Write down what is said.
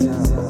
sound.